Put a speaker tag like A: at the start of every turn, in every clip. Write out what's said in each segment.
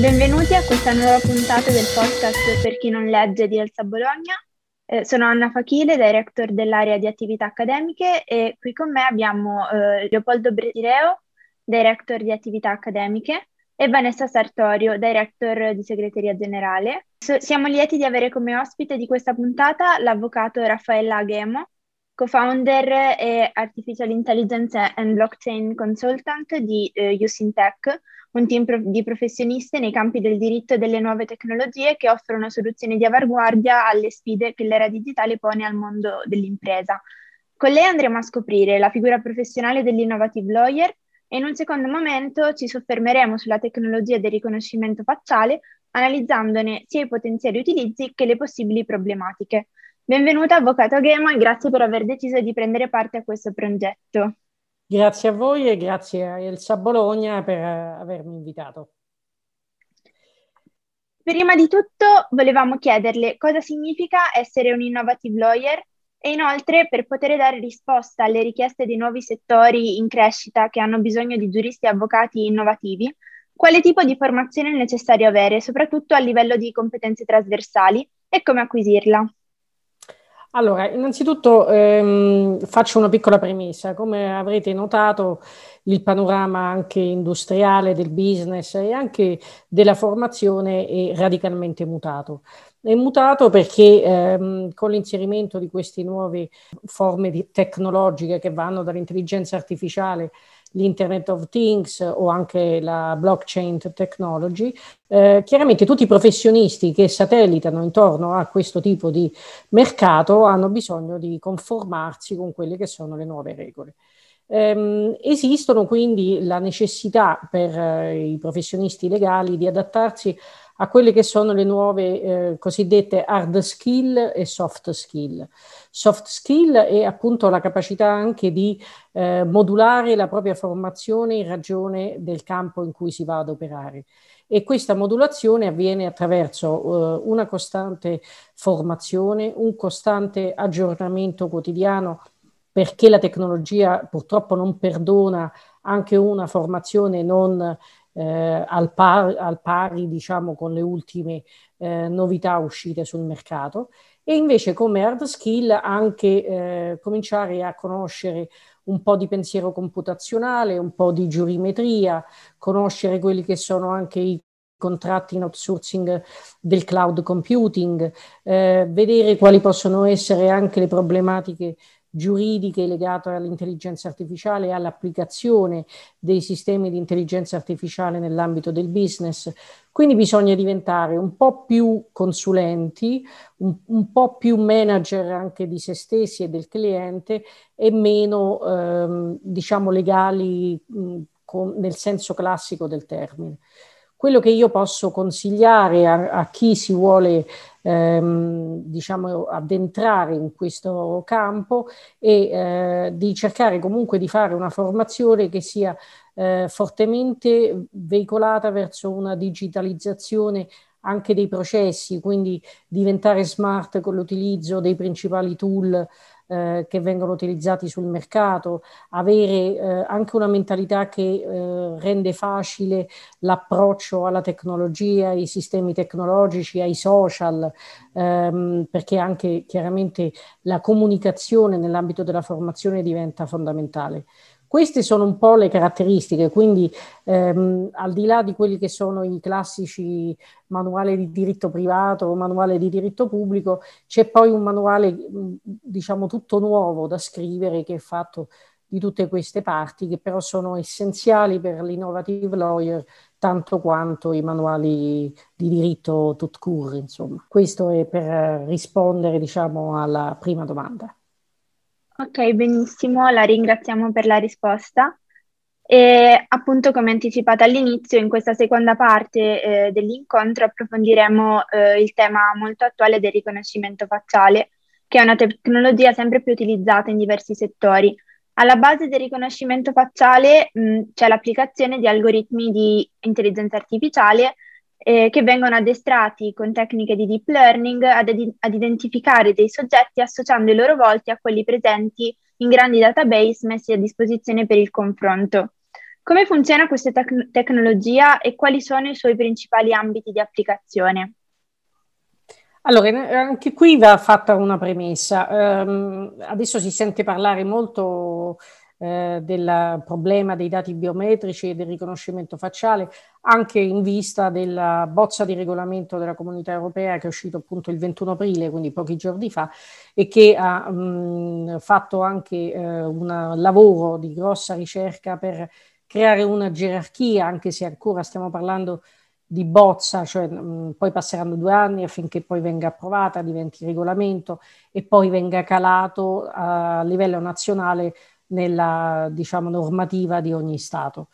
A: Benvenuti a questa nuova puntata del podcast Per chi non legge di Elsa Bologna. Eh, sono Anna Fachile, director dell'area di attività accademiche e qui con me abbiamo eh, Leopoldo Bretireo, director di attività accademiche e Vanessa Sartorio, director di segreteria generale. So, siamo lieti di avere come ospite di questa puntata l'avvocato Raffaella Aghemo, co-founder e Artificial Intelligence and Blockchain Consultant di eh, Usintech, un team pro- di professionisti nei campi del diritto e delle nuove tecnologie che offrono soluzioni di avanguardia alle sfide che l'era digitale pone al mondo dell'impresa. Con lei andremo a scoprire la figura professionale dell'innovative lawyer e in un secondo momento ci soffermeremo sulla tecnologia del riconoscimento facciale, analizzandone sia i potenziali utilizzi che le possibili problematiche. Benvenuta Avvocato Ghema e grazie per aver deciso di prendere parte a questo progetto.
B: Grazie a voi e grazie a Elsa Bologna per avermi invitato.
A: Prima di tutto volevamo chiederle cosa significa essere un innovative lawyer e inoltre per poter dare risposta alle richieste dei nuovi settori in crescita che hanno bisogno di giuristi e avvocati innovativi, quale tipo di formazione è necessario avere, soprattutto a livello di competenze trasversali e come acquisirla.
B: Allora, innanzitutto ehm, faccio una piccola premessa. Come avrete notato, il panorama anche industriale del business e anche della formazione è radicalmente mutato. È mutato perché ehm, con l'inserimento di queste nuove forme di tecnologiche che vanno dall'intelligenza artificiale l'Internet of Things o anche la blockchain technology, eh, chiaramente tutti i professionisti che satellitano intorno a questo tipo di mercato hanno bisogno di conformarsi con quelle che sono le nuove regole. Um, esistono quindi la necessità per uh, i professionisti legali di adattarsi a quelle che sono le nuove eh, cosiddette hard skill e soft skill. Soft skill è appunto la capacità anche di eh, modulare la propria formazione in ragione del campo in cui si va ad operare. E questa modulazione avviene attraverso eh, una costante formazione, un costante aggiornamento quotidiano perché la tecnologia purtroppo non perdona anche una formazione non eh, al, par- al, pari, diciamo, con le ultime eh, novità uscite sul mercato. E invece come hard skill anche eh, cominciare a conoscere un po' di pensiero computazionale, un po' di giurimetria, conoscere quelli che sono anche i contratti in outsourcing del cloud computing, eh, vedere quali possono essere anche le problematiche giuridiche legate all'intelligenza artificiale e all'applicazione dei sistemi di intelligenza artificiale nell'ambito del business. Quindi bisogna diventare un po' più consulenti, un, un po' più manager anche di se stessi e del cliente e meno, ehm, diciamo, legali mh, con, nel senso classico del termine. Quello che io posso consigliare a, a chi si vuole ehm, diciamo, addentrare in questo campo e eh, di cercare comunque di fare una formazione che sia eh, fortemente veicolata verso una digitalizzazione anche dei processi, quindi diventare smart con l'utilizzo dei principali tool eh, che vengono utilizzati sul mercato, avere eh, anche una mentalità che eh, rende facile l'approccio alla tecnologia, ai sistemi tecnologici, ai social, ehm, perché anche chiaramente la comunicazione nell'ambito della formazione diventa fondamentale. Queste sono un po' le caratteristiche, quindi ehm, al di là di quelli che sono i classici manuali di diritto privato o manuale di diritto pubblico, c'è poi un manuale, diciamo, tutto nuovo da scrivere che è fatto di tutte queste parti, che però sono essenziali per l'innovative lawyer tanto quanto i manuali di diritto tout court, insomma. Questo è per rispondere, diciamo, alla prima domanda.
A: Ok, benissimo, la ringraziamo per la risposta. E appunto, come anticipato all'inizio, in questa seconda parte eh, dell'incontro approfondiremo eh, il tema molto attuale del riconoscimento facciale, che è una tecnologia sempre più utilizzata in diversi settori. Alla base del riconoscimento facciale mh, c'è l'applicazione di algoritmi di intelligenza artificiale eh, che vengono addestrati con tecniche di deep learning ad, ad, identificare dei soggetti associando i loro volti a quelli presenti in grandi database messi a disposizione per il confronto. Come funziona questa tec- tecnologia e quali sono i suoi principali ambiti di applicazione?
B: Allora, anche qui va fatta una premessa. Um, adesso si sente parlare molto eh, del problema dei dati biometrici e del riconoscimento facciale, anche in vista della bozza di regolamento della Comunità Europea che è uscito appunto il 21 aprile, quindi pochi giorni fa, e che ha mh, fatto anche eh, un lavoro di grossa ricerca per creare una gerarchia, anche se ancora stiamo parlando di bozza, cioè mh, poi passeranno due anni affinché poi venga approvata, diventi regolamento e poi venga calato a livello nazionale nella diciamo, normativa di ogni Stato.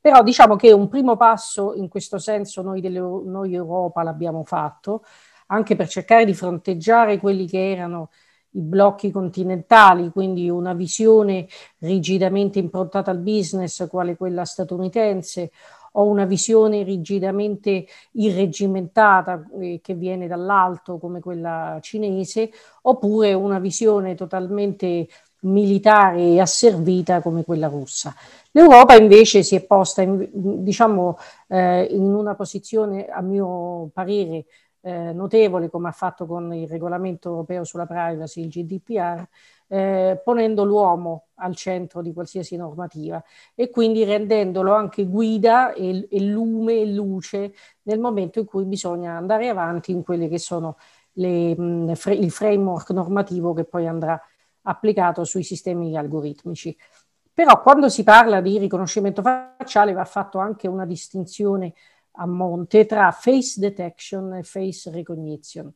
B: Però diciamo che un primo passo in questo senso noi, delle, noi Europa l'abbiamo fatto, anche per cercare di fronteggiare quelli che erano i blocchi continentali, quindi una visione rigidamente improntata al business, quale quella statunitense, o una visione rigidamente irregimentata eh, che viene dall'alto come quella cinese, oppure una visione totalmente militare asservita come quella russa. L'Europa invece si è posta in, diciamo, eh, in una posizione, a mio parere, eh, notevole, come ha fatto con il regolamento europeo sulla privacy, il GDPR, eh, ponendo l'uomo al centro di qualsiasi normativa e quindi rendendolo anche guida e, e, lume e luce nel momento in cui bisogna andare avanti in quelli che sono le, mh, fre- il framework normativo che poi andrà applicato sui sistemi algoritmici. Però quando si parla di riconoscimento facciale va fatto anche una distinzione a monte tra face detection e face recognition.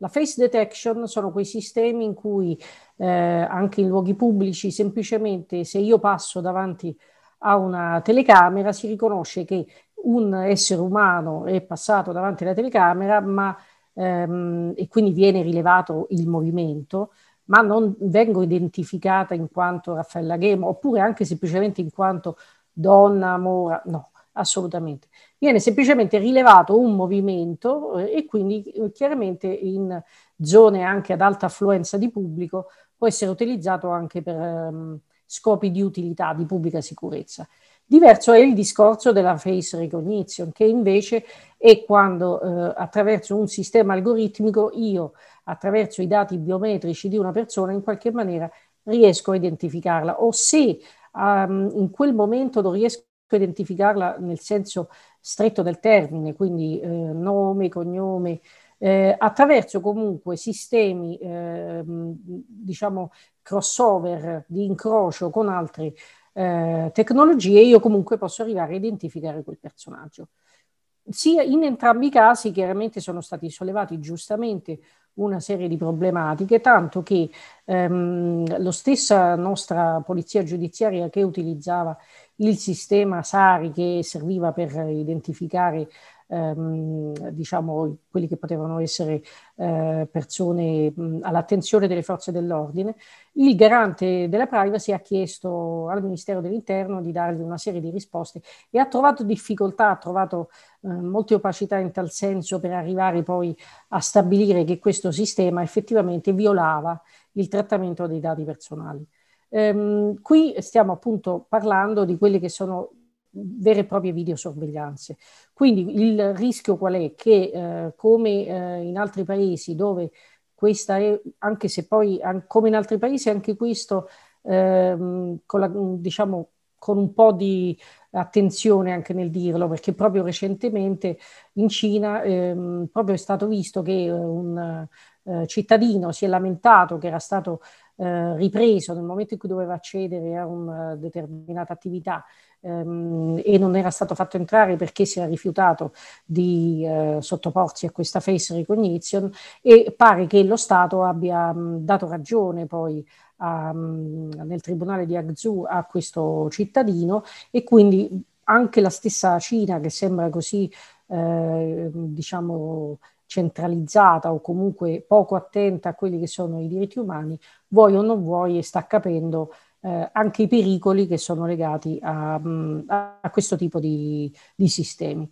B: La face detection sono quei sistemi in cui eh, anche in luoghi pubblici semplicemente se io passo davanti a una telecamera si riconosce che un essere umano è passato davanti alla telecamera ma, ehm, e quindi viene rilevato il movimento, ma non vengo identificata in quanto Raffaella Ghemo oppure anche semplicemente in quanto donna, mora, no, assolutamente. Viene semplicemente rilevato un movimento eh, e quindi eh, chiaramente in zone anche ad alta affluenza di pubblico può essere utilizzato anche per ehm, scopi di utilità, di pubblica sicurezza. Diverso è il discorso della face recognition, che invece è quando eh, attraverso un sistema algoritmico io, attraverso i dati biometrici di una persona, in qualche maniera riesco a identificarla o se um, in quel momento non riesco identificarla nel senso stretto del termine, quindi eh, nome, cognome, eh, attraverso comunque sistemi, eh, diciamo, crossover di incrocio con altre eh, tecnologie, io comunque posso arrivare a identificare quel personaggio. Sia in entrambi i casi chiaramente sono stati sollevati giustamente una serie di problematiche, tanto che ehm, lo stessa nostra polizia giudiziaria che utilizzava il sistema SARI che serviva per identificare ehm, diciamo, quelli che potevano essere eh, persone mh, all'attenzione delle forze dell'ordine, il garante della privacy ha chiesto al Ministero dell'Interno di dargli una serie di risposte e ha trovato difficoltà, ha trovato eh, molte opacità in tal senso per arrivare poi a stabilire che questo sistema effettivamente violava il trattamento dei dati personali. Ehm, qui stiamo appunto parlando di quelle che sono vere e proprie videosorveglianze. Quindi il rischio qual è? Che eh, come eh, in altri paesi dove questa è, anche se poi an- come in altri paesi anche questo ehm, con, la, diciamo, con un po' di attenzione anche nel dirlo, perché proprio recentemente in Cina ehm, proprio è stato visto che un eh, cittadino si è lamentato che era stato eh, ripreso nel momento in cui doveva accedere a una determinata attività ehm, e non era stato fatto entrare perché si era rifiutato di eh, sottoporsi a questa face recognition e pare che lo Stato abbia mh, dato ragione poi a, mh, nel tribunale di Agzhou a questo cittadino e quindi anche la stessa Cina che sembra così eh, diciamo centralizzata o comunque poco attenta a quelli che sono i diritti umani, vuoi o non vuoi, sta capendo eh, anche i pericoli che sono legati a, mm, a questo tipo di, di sistemi.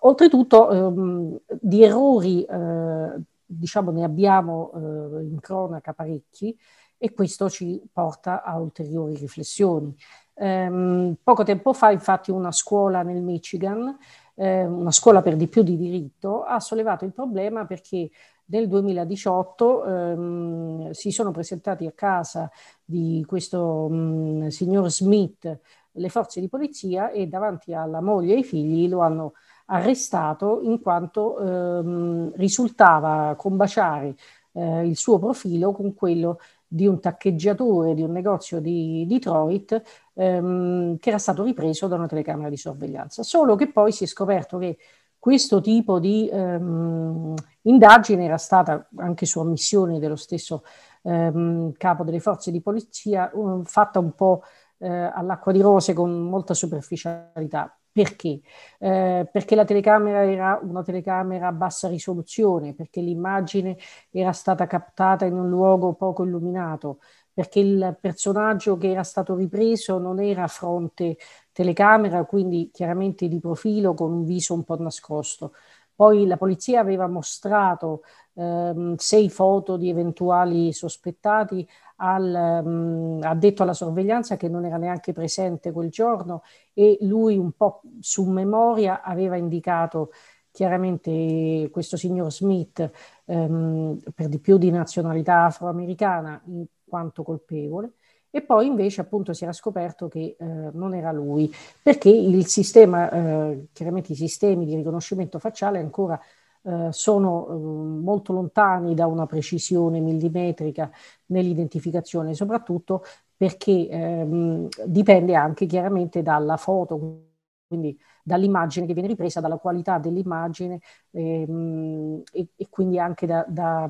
B: Oltretutto ehm, di errori, eh, diciamo, ne abbiamo eh, in cronaca parecchi e questo ci porta a ulteriori riflessioni. Um, poco tempo fa, infatti, una scuola nel Michigan, eh, una scuola per di più di diritto, ha sollevato il problema perché nel 2018 ehm, si sono presentati a casa di questo mh, signor Smith le forze di polizia e davanti alla moglie e ai figli lo hanno arrestato in quanto ehm, risultava combaciare eh, il suo profilo con quello di un taccheggiatore di un negozio di Detroit ehm, che era stato ripreso da una telecamera di sorveglianza. Solo che poi si è scoperto che questo tipo di ehm, indagine era stata anche su ammissione dello stesso ehm, capo delle forze di polizia um, fatta un po' eh, all'acqua di rose con molta superficialità. Perché? Eh, perché la telecamera era una telecamera a bassa risoluzione, perché l'immagine era stata captata in un luogo poco illuminato, perché il personaggio che era stato ripreso non era a fronte telecamera, quindi chiaramente di profilo con un viso un po' nascosto. Poi la polizia aveva mostrato ehm, sei foto di eventuali sospettati al, um, ha detto alla sorveglianza che non era neanche presente quel giorno e lui un po' su memoria aveva indicato chiaramente questo signor Smith um, per di più di nazionalità afroamericana in quanto colpevole e poi invece appunto si era scoperto che eh, non era lui perché il sistema, eh, chiaramente i sistemi di riconoscimento facciale ancora eh, sono eh, molto lontani da una precisione millimetrica nell'identificazione, soprattutto perché ehm, dipende anche chiaramente dalla foto, quindi dall'immagine che viene ripresa, dalla qualità dell'immagine ehm, e, e, quindi anche da, da,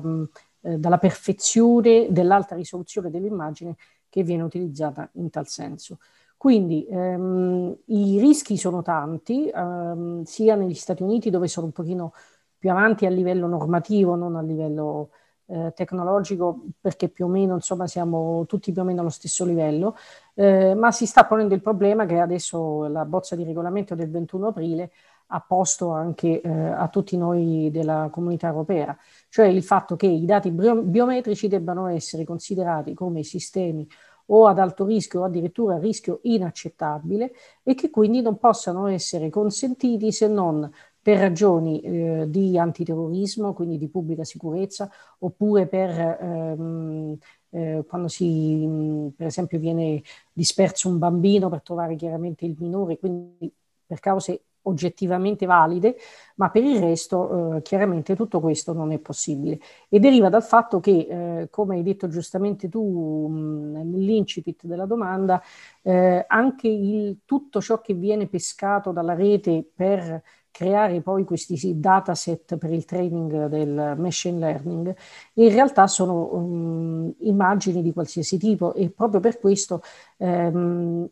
B: eh, dalla perfezione dell'alta risoluzione dell'immagine che viene utilizzata in tal senso. Quindi ehm, i rischi sono tanti, ehm, sia negli Stati Uniti dove sono un pochino più avanti a livello normativo, non a livello eh, tecnologico, perché più o meno insomma siamo tutti più o meno allo stesso livello, eh, ma si sta ponendo il problema che adesso la bozza di regolamento del 21 aprile ha posto anche eh, a tutti noi della comunità europea, cioè il fatto che i dati biometrici debbano essere considerati come sistemi o ad alto rischio o addirittura a rischio inaccettabile e che quindi non possano essere consentiti se non per ragioni eh, di antiterrorismo, quindi di pubblica sicurezza, oppure per ehm, eh, quando si, per esempio, viene disperso un bambino per trovare chiaramente il minore, quindi per cause oggettivamente valide, ma per il resto eh, chiaramente tutto questo non è possibile. E deriva dal fatto che, eh, come hai detto giustamente tu nell'incipit della domanda, eh, anche il, tutto ciò che viene pescato dalla rete per creare poi questi dataset per il training del machine learning, in realtà sono um, immagini di qualsiasi tipo e proprio per questo, um,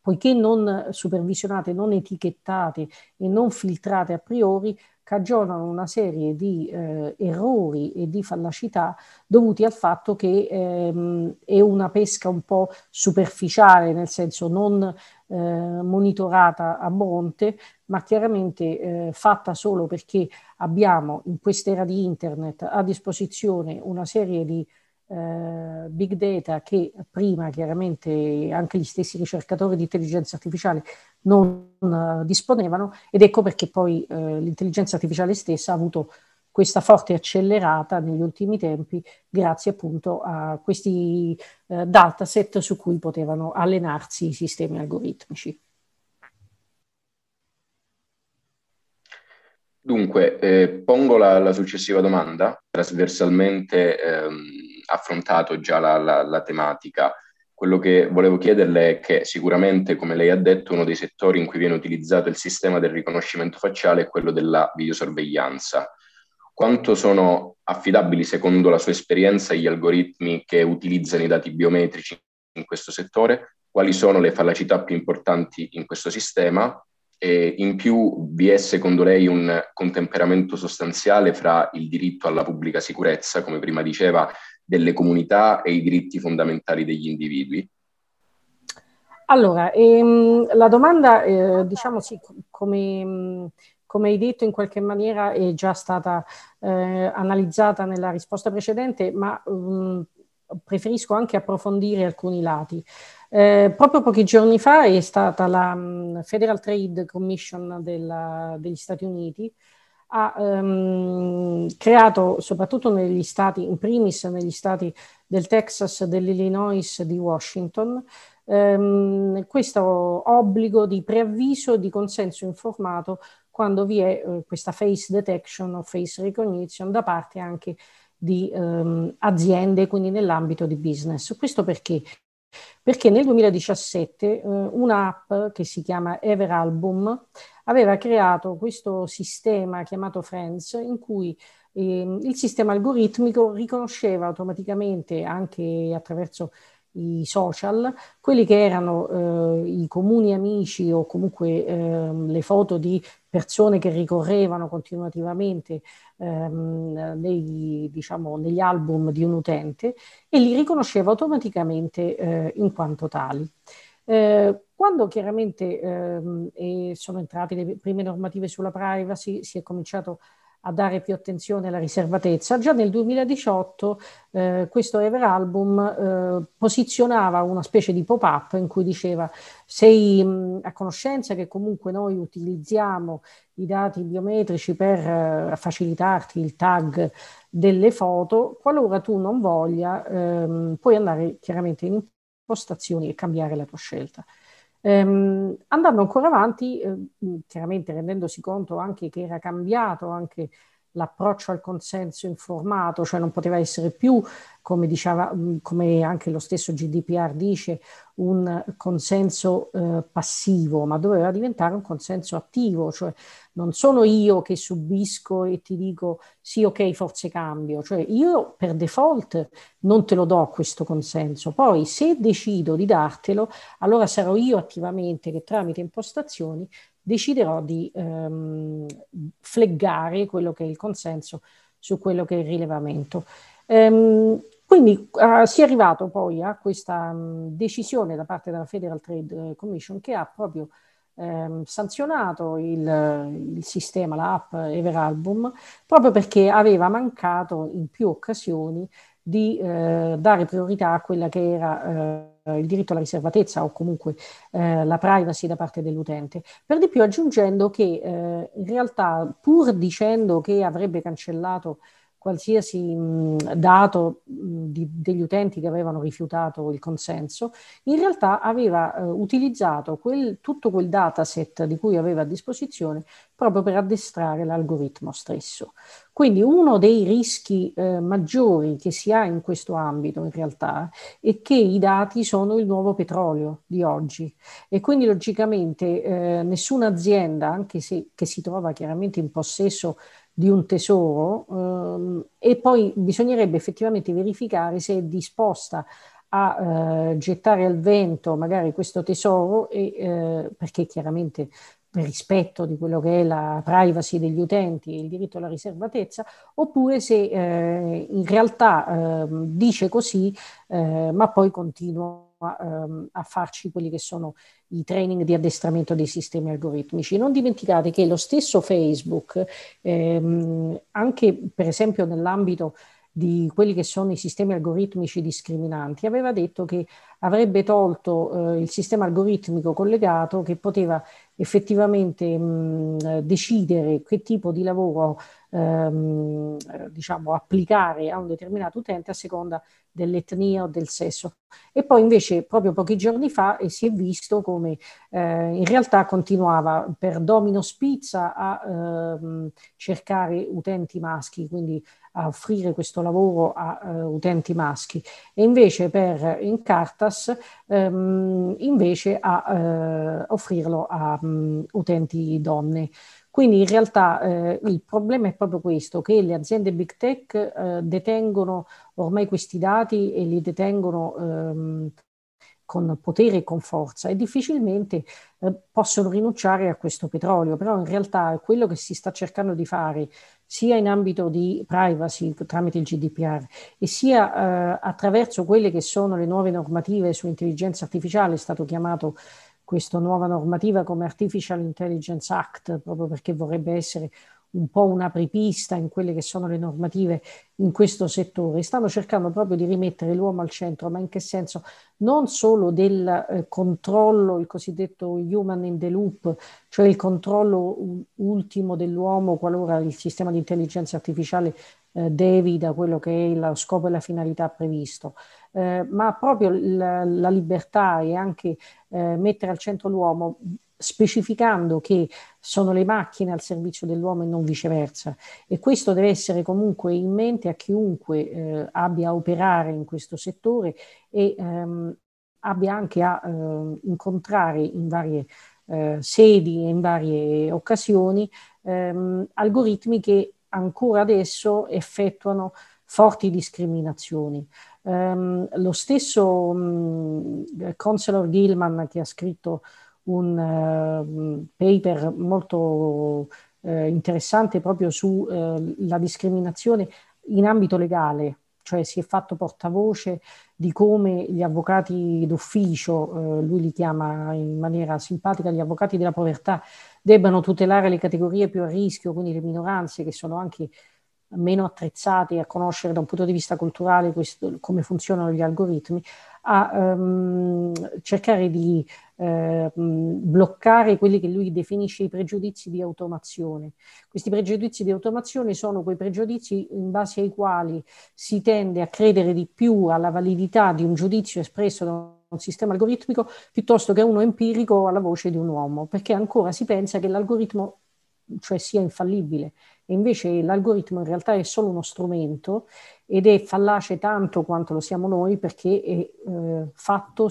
B: poiché non supervisionate, non etichettate e non filtrate a priori, cagionano una serie di eh, errori e di fallacità dovuti al fatto che ehm, è una pesca un po' superficiale, nel senso non eh, monitorata a monte, ma chiaramente eh, fatta solo perché abbiamo in quest'era di internet a disposizione una serie di eh, big data che prima chiaramente anche gli stessi ricercatori di intelligenza artificiale non uh, disponevano ed ecco perché poi uh, l'intelligenza artificiale stessa ha avuto questa forte accelerata negli ultimi tempi grazie appunto a questi uh, dataset su cui potevano allenarsi i sistemi algoritmici.
C: Dunque, eh, pongo la, la, successiva domanda, trasversalmente ehm, affrontato già la, la, la tematica quello che volevo chiederle è che sicuramente, come lei ha detto, uno dei settori in cui viene utilizzato il sistema del riconoscimento facciale è quello della videosorveglianza. Quanto sono affidabili, secondo la sua esperienza, gli algoritmi che utilizzano i dati biometrici in questo settore? Quali sono le fallacità più importanti in questo sistema? E in più vi è secondo lei un contemperamento sostanziale fra il diritto alla pubblica sicurezza, come prima diceva, delle comunità e i diritti fondamentali degli individui?
B: Allora, ehm, la domanda, eh, diciamo sì, come, come, hai detto in qualche maniera è già stata eh, analizzata nella risposta precedente, ma um, preferisco anche approfondire alcuni lati. Eh, proprio pochi giorni fa è stata la um, Federal Trade Commission della, degli Stati Uniti ha um, creato soprattutto negli stati, in primis negli stati del Texas, dell'Illinois, di Washington, um, questo obbligo di preavviso di consenso informato quando vi è uh, questa face detection o face recognition da parte anche di um, aziende, quindi nell'ambito di business. Questo perché? Perché nel 2017 uh, un'app che si chiama Everalbum aveva creato questo sistema chiamato Friends in cui eh, il sistema algoritmico riconosceva automaticamente anche attraverso i social, quelli che erano eh, i comuni amici o comunque eh, le foto di persone che ricorrevano continuativamente ehm, nei, diciamo, negli album di un utente e li riconosceva automaticamente eh, in quanto tali. Eh, quando chiaramente ehm, sono entrate le prime normative sulla privacy, si è cominciato a dare più attenzione alla riservatezza. Già nel 2018 eh, questo Ever Album eh, posizionava una specie di pop-up in cui diceva sei mh, a conoscenza che comunque noi utilizziamo i dati biometrici per eh, facilitarti il tag delle foto, qualora tu non voglia ehm, puoi andare chiaramente in impostazioni e cambiare la tua scelta. Ehm, andando ancora avanti, eh, chiaramente rendendosi conto anche che era cambiato anche l'approccio al consenso informato, cioè non poteva essere più, come diceva, mm, come anche lo stesso GDPR dice, un consenso eh, passivo, ma doveva diventare un consenso attivo, cioè non sono io che subisco e ti dico sì, ok, forse cambio, cioè io per default non te lo do questo consenso, poi se decido di dartelo, allora sarò io attivamente che tramite impostazioni deciderò di ehm, fleggare quello che è il consenso su quello che è il rilevamento. Ehm, quindi uh, si è arrivato poi a questa um, decisione da parte della Federal Trade Commission che ha proprio ehm, sanzionato il, il, sistema, l'app Everalbum, proprio perché aveva mancato in più occasioni di eh, dare priorità a quella che era eh, il diritto alla riservatezza o comunque eh, la privacy da parte dell'utente. Per di più aggiungendo che eh, in realtà pur dicendo che avrebbe cancellato qualsiasi mh, dato mh, di, degli utenti che avevano rifiutato il consenso, in realtà aveva eh, utilizzato quel, tutto quel dataset di cui aveva a disposizione proprio per addestrare l'algoritmo stesso. Quindi uno dei rischi eh, maggiori che si ha in questo ambito in realtà è che i dati sono il nuovo petrolio di oggi e quindi logicamente eh, nessuna azienda, anche se che si trova chiaramente in possesso di un tesoro ehm, e poi bisognerebbe effettivamente verificare se è disposta a eh, gettare al vento magari questo tesoro e, eh, perché chiaramente per rispetto di quello che è la privacy degli utenti e il diritto alla riservatezza, oppure se eh, in realtà ehm, dice così, eh, ma poi continua ehm, a farci quelli che sono i training di addestramento dei sistemi algoritmici. Non dimenticate che lo stesso Facebook, ehm, anche per esempio nell'ambito di quelli che sono i sistemi algoritmici discriminanti, aveva detto che avrebbe tolto eh, il sistema algoritmico collegato che poteva effettivamente mh, decidere che tipo di lavoro ehm, diciamo, applicare a un determinato utente a seconda dell'etnia o del sesso. E poi invece proprio pochi giorni fa eh, si è visto come eh, in realtà continuava per domino spizza a ehm, cercare utenti maschi, quindi a offrire questo lavoro a uh, utenti maschi e invece per Incartas um, invece a uh, offrirlo a um, utenti donne. Quindi in realtà eh, il problema è proprio questo, che le aziende big tech eh, detengono ormai questi dati e li detengono ehm, con potere e con forza e difficilmente eh, possono rinunciare a questo petrolio, però in realtà quello che si sta cercando di fare sia in ambito di privacy tramite il GDPR e sia eh, attraverso quelle che sono le nuove normative su intelligenza artificiale, è stato chiamato questa nuova normativa come Artificial Intelligence Act, proprio perché vorrebbe essere un po' un apripista in quelle che sono le normative in questo settore. Stanno cercando proprio di rimettere l'uomo al centro, ma in che senso? Non solo del eh, controllo, il cosiddetto human in the loop, cioè il controllo ultimo dell'uomo qualora il sistema di intelligenza artificiale eh, devi da quello che è lo scopo e la finalità previsto, eh, ma proprio la, la, libertà e anche eh, mettere al centro l'uomo specificando che sono le macchine al servizio dell'uomo e non viceversa. E questo deve essere comunque in mente a chiunque eh, abbia a operare in questo settore e ehm, abbia anche a eh, incontrare in varie eh, sedi e in varie occasioni ehm, algoritmi che ancora adesso effettuano forti discriminazioni. Um, lo stesso um, Counselor Gilman che ha scritto un uh, paper molto uh, interessante proprio sulla uh, discriminazione in ambito legale, cioè si è fatto portavoce di come gli avvocati d'ufficio, eh, lui li chiama in maniera simpatica gli avvocati della povertà, debbano tutelare le categorie più a rischio, quindi le minoranze che sono anche meno attrezzate a conoscere da un punto di vista culturale questo, come funzionano gli algoritmi, a um, cercare di uh, bloccare quelli che lui definisce i pregiudizi di automazione. Questi pregiudizi di automazione sono quei pregiudizi in base ai quali si tende a credere di più alla validità di un giudizio espresso da un sistema algoritmico piuttosto che uno empirico alla voce di un uomo, perché ancora si pensa che l'algoritmo cioè sia infallibile e invece l'algoritmo in realtà è solo uno strumento ed è fallace tanto quanto lo siamo noi perché è eh, fatto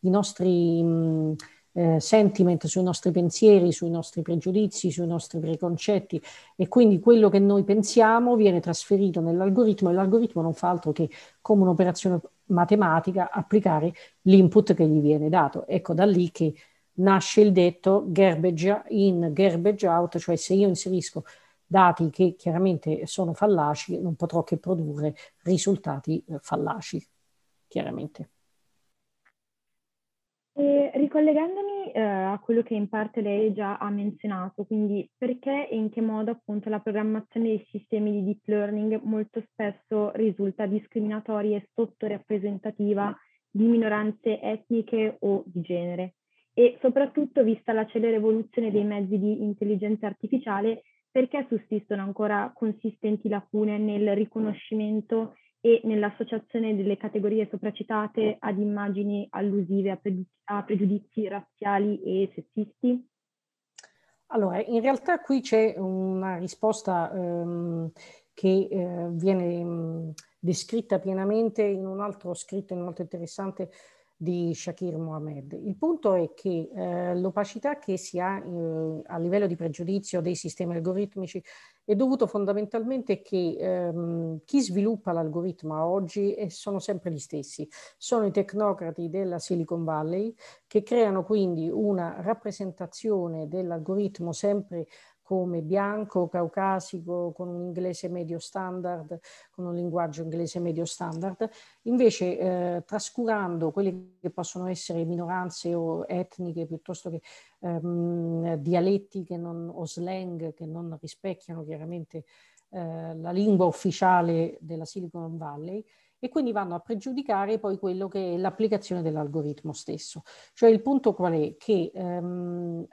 B: sui nostri mh, eh, sentiment, sui nostri pensieri, sui nostri pregiudizi, sui nostri preconcetti e quindi quello che noi pensiamo viene trasferito nell'algoritmo e l'algoritmo non fa altro che come un'operazione matematica applicare l'input che gli viene dato. Ecco da lì che nasce il detto garbage in, garbage out, cioè se io inserisco dati che chiaramente sono fallaci, non potrò che produrre risultati eh, fallaci, chiaramente.
A: E ricollegandomi eh, a quello che in parte lei già ha menzionato, quindi perché e in che modo appunto la programmazione dei sistemi di deep learning molto spesso risulta discriminatoria e sottorappresentativa di minoranze etniche o di genere? E soprattutto, vista la celere evoluzione dei mezzi di intelligenza artificiale, perché sussistono ancora consistenti lacune nel riconoscimento e nell'associazione delle categorie sopracitate ad immagini allusive a, pregiudizi, a pregiudizi razziali e sessisti?
B: Allora, in realtà qui c'è una risposta ehm, che eh, viene mh, descritta pienamente in un altro scritto molto interessante di Shakir Mohamed. Il punto è che eh, l'opacità che si ha eh, a livello di pregiudizio dei sistemi algoritmici è dovuto fondamentalmente che ehm, chi sviluppa l'algoritmo oggi è, sono sempre gli stessi, sono i tecnocrati della Silicon Valley che creano quindi una rappresentazione dell'algoritmo sempre come bianco, caucasico, con un inglese medio standard, con un linguaggio inglese medio standard, invece eh, trascurando quelle che possono essere minoranze o etniche piuttosto che ehm, dialetti che non, o slang che non rispecchiano chiaramente eh, la lingua ufficiale della Silicon Valley, e quindi vanno a pregiudicare poi quello che è l'applicazione dell'algoritmo stesso. Cioè il punto qual è? Che ehm,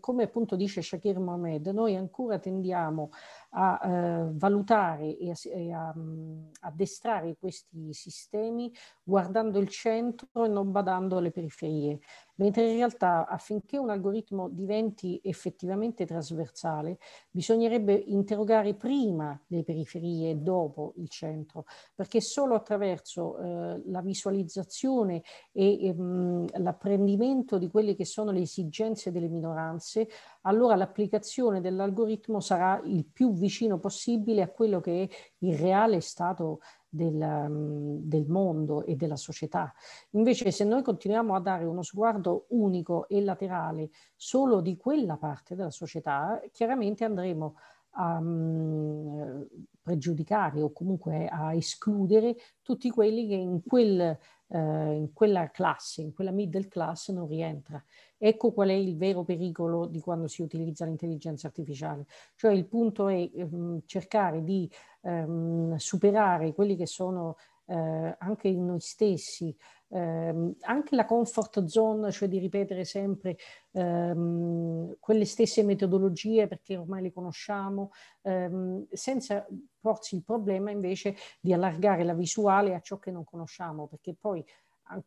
B: come appunto dice Shakir Mohamed, noi ancora tendiamo a eh, valutare e a, e a um, addestrare questi sistemi guardando il centro e non badando alle periferie. Mentre in realtà affinché un algoritmo diventi effettivamente trasversale bisognerebbe interrogare prima le periferie e dopo il centro, perché solo attraverso eh, la visualizzazione e ehm, l'apprendimento di quelle che sono le esigenze delle minoranze, allora l'applicazione dell'algoritmo sarà il più vicino possibile a quello che è il reale stato del, mm, del, mondo e della società. Invece se noi continuiamo a dare uno sguardo unico e laterale solo di quella parte della società, chiaramente andremo a um, pregiudicare o comunque a escludere tutti quelli che in, quel, eh, in quella classe, in quella middle class non rientra. Ecco qual è il vero pericolo di quando si utilizza l'intelligenza artificiale. Cioè il punto è um, cercare di um, superare quelli che sono eh, anche in noi stessi, ehm, anche la comfort zone, cioè di ripetere sempre ehm, quelle stesse metodologie perché ormai le conosciamo, ehm, senza porsi il problema invece di allargare la visuale a ciò che non conosciamo, perché poi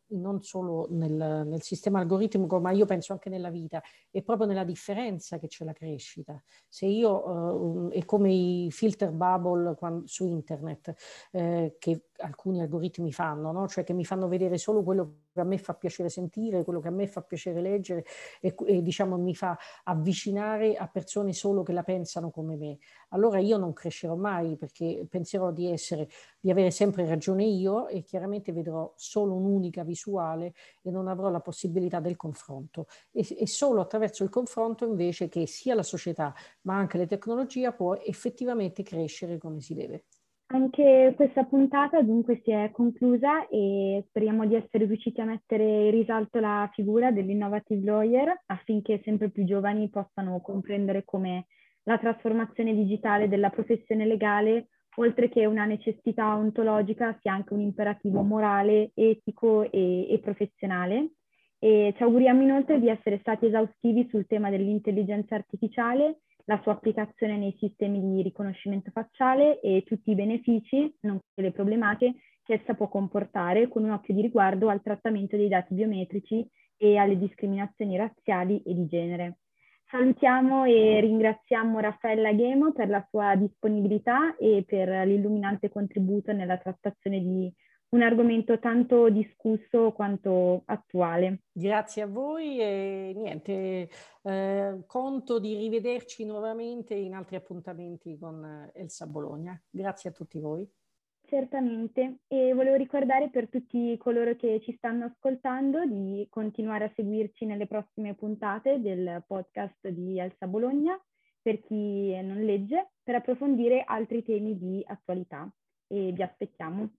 B: non solo nel, nel, sistema algoritmico, ma io penso anche nella vita, è proprio nella differenza che c'è la crescita. Se io, eh, è come i filter bubble su internet, eh, che alcuni algoritmi fanno, no? cioè che mi fanno vedere solo quello che a me fa piacere sentire, quello che a me fa piacere leggere e, e, diciamo mi fa avvicinare a persone solo che la pensano come me. Allora io non crescerò mai perché penserò di essere, di avere sempre ragione io e chiaramente vedrò solo un'unica visuale e non avrò la possibilità del confronto. E, e solo attraverso il confronto invece che sia la società ma anche la tecnologia può effettivamente crescere come si deve.
D: Anche questa puntata dunque si è conclusa e speriamo di essere riusciti a mettere in risalto la figura dell'innovative lawyer affinché sempre più giovani possano comprendere come la trasformazione digitale della professione legale, oltre che una necessità ontologica, sia anche un imperativo morale, etico e, e professionale. E ci auguriamo inoltre di essere stati esaustivi sul tema dell'intelligenza artificiale la sua applicazione nei sistemi di riconoscimento facciale e tutti i benefici, nonché le problematiche che essa può comportare con un occhio di riguardo al trattamento dei dati biometrici e alle discriminazioni razziali e di genere. Salutiamo e ringraziamo Raffaella Ghemo per la sua disponibilità e per l'illuminante contributo nella trattazione di un argomento tanto discusso quanto attuale.
B: Grazie a voi e niente, eh, conto di rivederci nuovamente in altri appuntamenti con eh, Elsa Bologna. Grazie a tutti voi.
D: Certamente, e volevo ricordare per tutti coloro che ci stanno ascoltando di continuare a seguirci nelle prossime puntate del podcast di Elsa Bologna, per chi non legge, per approfondire altri temi di attualità. E vi aspettiamo.